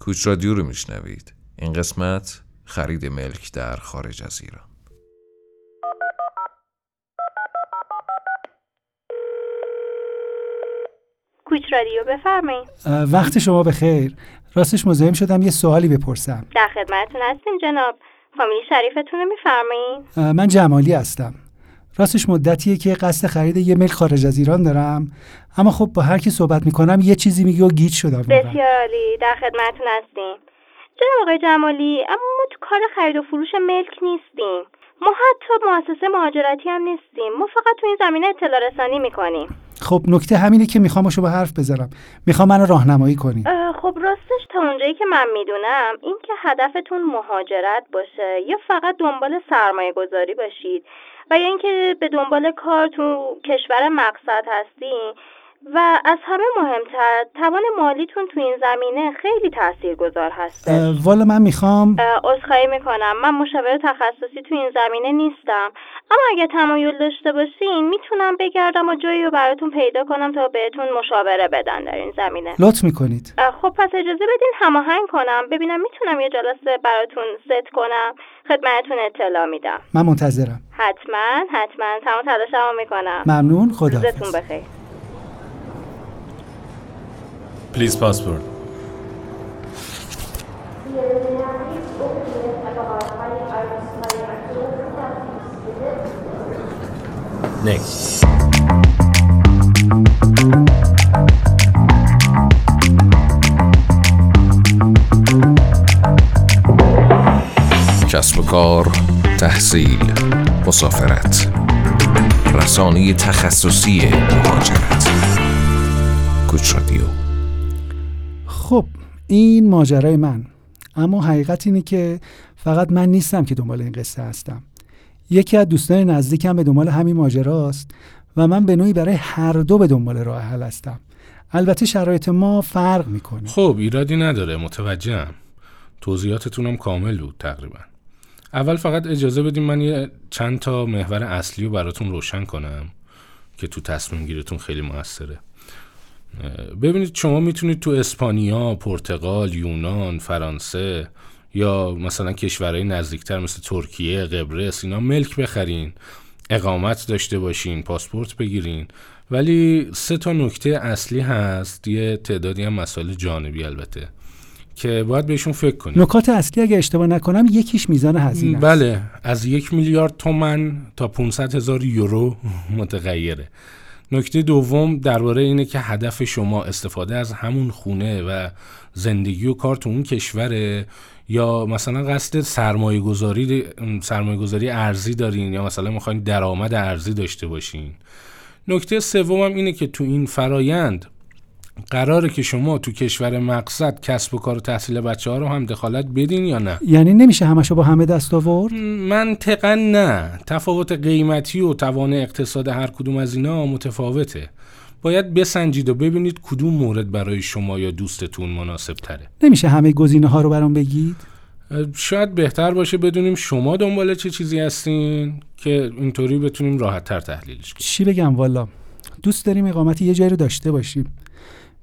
کوچ رادیو رو میشنوید. این قسمت خرید ملک در خارج از ایران. کوچ رادیو بفرمایید. وقت شما بخیر. راستش مزاحم شدم یه سوالی بپرسم. در خدمتتون هستیم جناب. فامیلی شریفتون رو میفرمایید. من جمالی هستم. راستش مدتیه که قصد خرید یه ملک خارج از ایران دارم. اما خب با هر کی صحبت می‌کنم یه چیزی میگه و گیج شدم بسیار عالی در خدمتتون هستیم. جناب آقای جمالی اما ما تو کار خرید و فروش ملک نیستیم. ما حتی مؤسسه مهاجرتی هم نیستیم. ما فقط تو این زمینه اطلاع رسانی می‌کنیم. خب نکته همینه که می‌خوام شما حرف بذارم می‌خوام منو راهنمایی کنی. خب راستش تا اونجایی که من می‌دونم این که هدفتون مهاجرت باشه یا فقط دنبال سرمایه گذاری باشید. و یا اینکه به دنبال کار تو کشور مقصد هستین و از همه مهمتر توان مالیتون تو این زمینه خیلی تاثیرگذار هست. والا من می‌خوام عذرخواهی می‌کنم. من مشاور تخصصی تو این زمینه نیستم. اما اگه تمایل داشته باشین می‌تونم بگردم و جایی رو براتون پیدا کنم تا بهتون مشاوره بدن در این زمینه. لطف می‌کنید. خب پس اجازه بدین هماهنگ کنم. ببینم می‌تونم یه جلسه براتون ست کنم. خدمتتون اطلاع میدم. من منتظرم. حتما حتما. تمام تلاشمو می‌کنم. ممنون. خدا روزتون بخیر. Passport. Next. کسب و کار تحصیل مسافرت رسانه تخصصی مهاجرت کوچ رادیو خب این ماجرای من. اما حقیقت اینه که فقط من نیستم که دنبال این قصه هستم. یکی از دوستان نزدیکم به دنبال همین ماجراست و من به نوعی برای هر دو به دنبال راه حل هستم. البته شرایط ما فرق می‌کنه. خب ایرادی نداره. متوجهم. توضیحاتتونم کامل بود تقریبا. اول فقط اجازه بدیم من یه چند تا محور اصلی رو براتون روشن کنم که تو تصمیم گیرتون خیلی موثره. ببینید شما می‌تونید تو اسپانیا، پرتغال، یونان، فرانسه یا مثلا کشورهای نزدیکتر مثل ترکیه، قبرس اینا ملک بخرین اقامت داشته باشین پاسپورت بگیرین. ولی سه تا نکته اصلی هست یه تعدادی هم مسائل جانبی البته که باید بهشون فکر کنیم. نکات اصلی اگه اشتباه نکنم یکیش میزان هزینه بله از یک میلیارد تومن تا 500 هزار یورو متغیره. نکته دوم درباره اینه که هدف شما استفاده از همون خونه و زندگی و کار تو اون کشوره یا مثلا قصد سرمایه گذاری سرمایه گذاری ارزی دارین یا مثلا می‌خواین درآمد ارزی داشته باشین. نکته سوم اینه که تو این فرایند قراره که شما تو کشور مقصد کسب و کار و تحصیل بچه ها رو هم دخالت بدین یا نه؟ یعنی نمیشه همشو با همه دست آورد؟ منطقا نه. تفاوت قیمتی و توان اقتصاد هر کدوم از اینا متفاوته. باید بسنجید و ببینید کدوم مورد برای شما یا دوستتون مناسب تره نمیشه همه گزینه ها رو برام بگید؟ شاید بهتر باشه بدونیم شما دنبال چه چیزی هستین که اینطوری بتونیم راحت تر تحلیلش کنیم. چی بگم والا؟ دوست داریم اقامتی یه جایی رو داشته باشیم.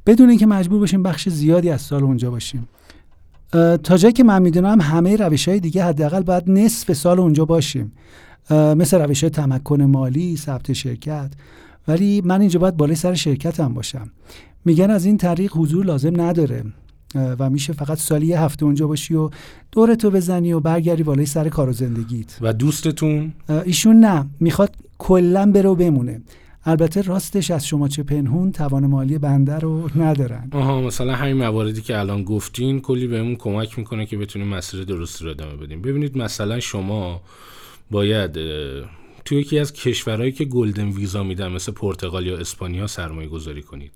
بدون اینکه مجبور باشیم بخش زیادی از سال اونجا باشیم. تا جایی که من می‌دونم همه روش های دیگه حداقل باید نصف سال اونجا باشیم. مثل روش های تمکن مالی ثبت شرکت. ولی من اینجا باید بالای سر شرکت هم باشم. میگن از این طریق حضور لازم نداره. و میشه فقط سالی یه هفته اونجا باشی و دورتو بزنی و برگردی بالای سر کار و زندگیت. و دوستتون؟ ایشون نه. می‌خواد کلا بره و بمونه. البته راستش از شما چه پنهون توان مالی بنده رو ندارن. آها مثلا همین مواردی که الان گفتین کلی بهمون کمک می‌کنه که بتونیم مسیر درستی رو ادامه بدیم. ببینید مثلا شما باید توی یکی از کشورهایی که گلدن ویزا میدن مثل پرتغال یا اسپانیا سرمایه گذاری کنید.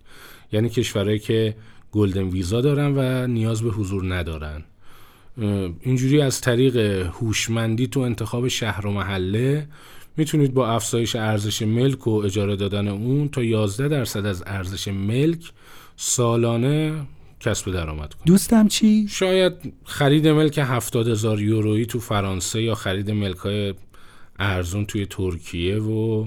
یعنی کشورهایی که گلدن ویزا دارن و نیاز به حضور ندارن. اینجوری از طریق هوشمندی تو انتخاب شهر و محله می‌تونید با افزایش ارزش ملک و اجاره دادن اون تا 11 درصد از ارزش ملک سالانه کسب درآمد کنید. دوستم چی؟ شاید خرید ملک 70 هزار یورویی تو فرانسه یا خرید ملک های ارزون توی ترکیه و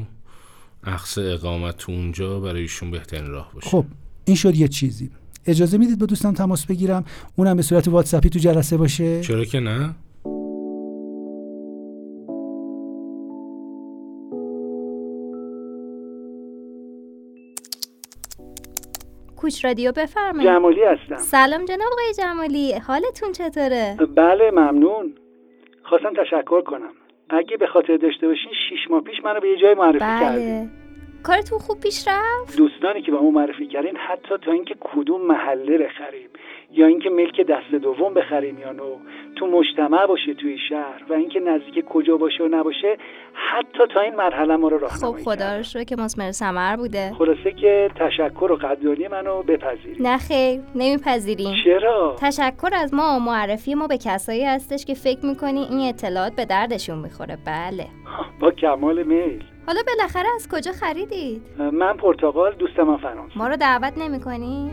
اخص اقامت تو اونجا برای ایشون بهترین راه باشه. خب این شد یه چیزی. اجازه می‌دید با دوستان تماس بگیرم؟ اونم به صورت واتساپی تو جلسه باشه؟ چرا که نه؟ کوچ رادیو بفرمایید. جمالی هستم. سلام جناب آقای جمالی. حالتون چطوره؟ بله ممنون. خواستم تشکر کنم. اگه به خاطر داشته باشین شیش ماه پیش منو به یه جای معرفی بله. کارتون خوب پیش رفت؟ دوستانی که به ما معرفی کردین حتی تا اینکه کدوم محله بخریم یا اینکه ملک دست دوم بخریم یا نو تو مجتمع باشه توی شهر و اینکه نزدیک کجا باشه و نباشه حتی تا این مرحله ما رو خب راهنمایی خدا کردن. رو شکر که مسمر سمر بوده. خلاصه که تشکر و قدردانی منو بپذیرید. نه خیر نمیپذیریم. چرا؟ تشکر از ما و معرفی ما به کسایی هستش که فکر می‌کنی این اطلاعات به دردشون می‌خوره. بله. با کمال میل. حالا بالاخره از کجا خریدید؟ من پرتغال دوستم هم فرانسه ما رو دعوت نمی‌کنی؟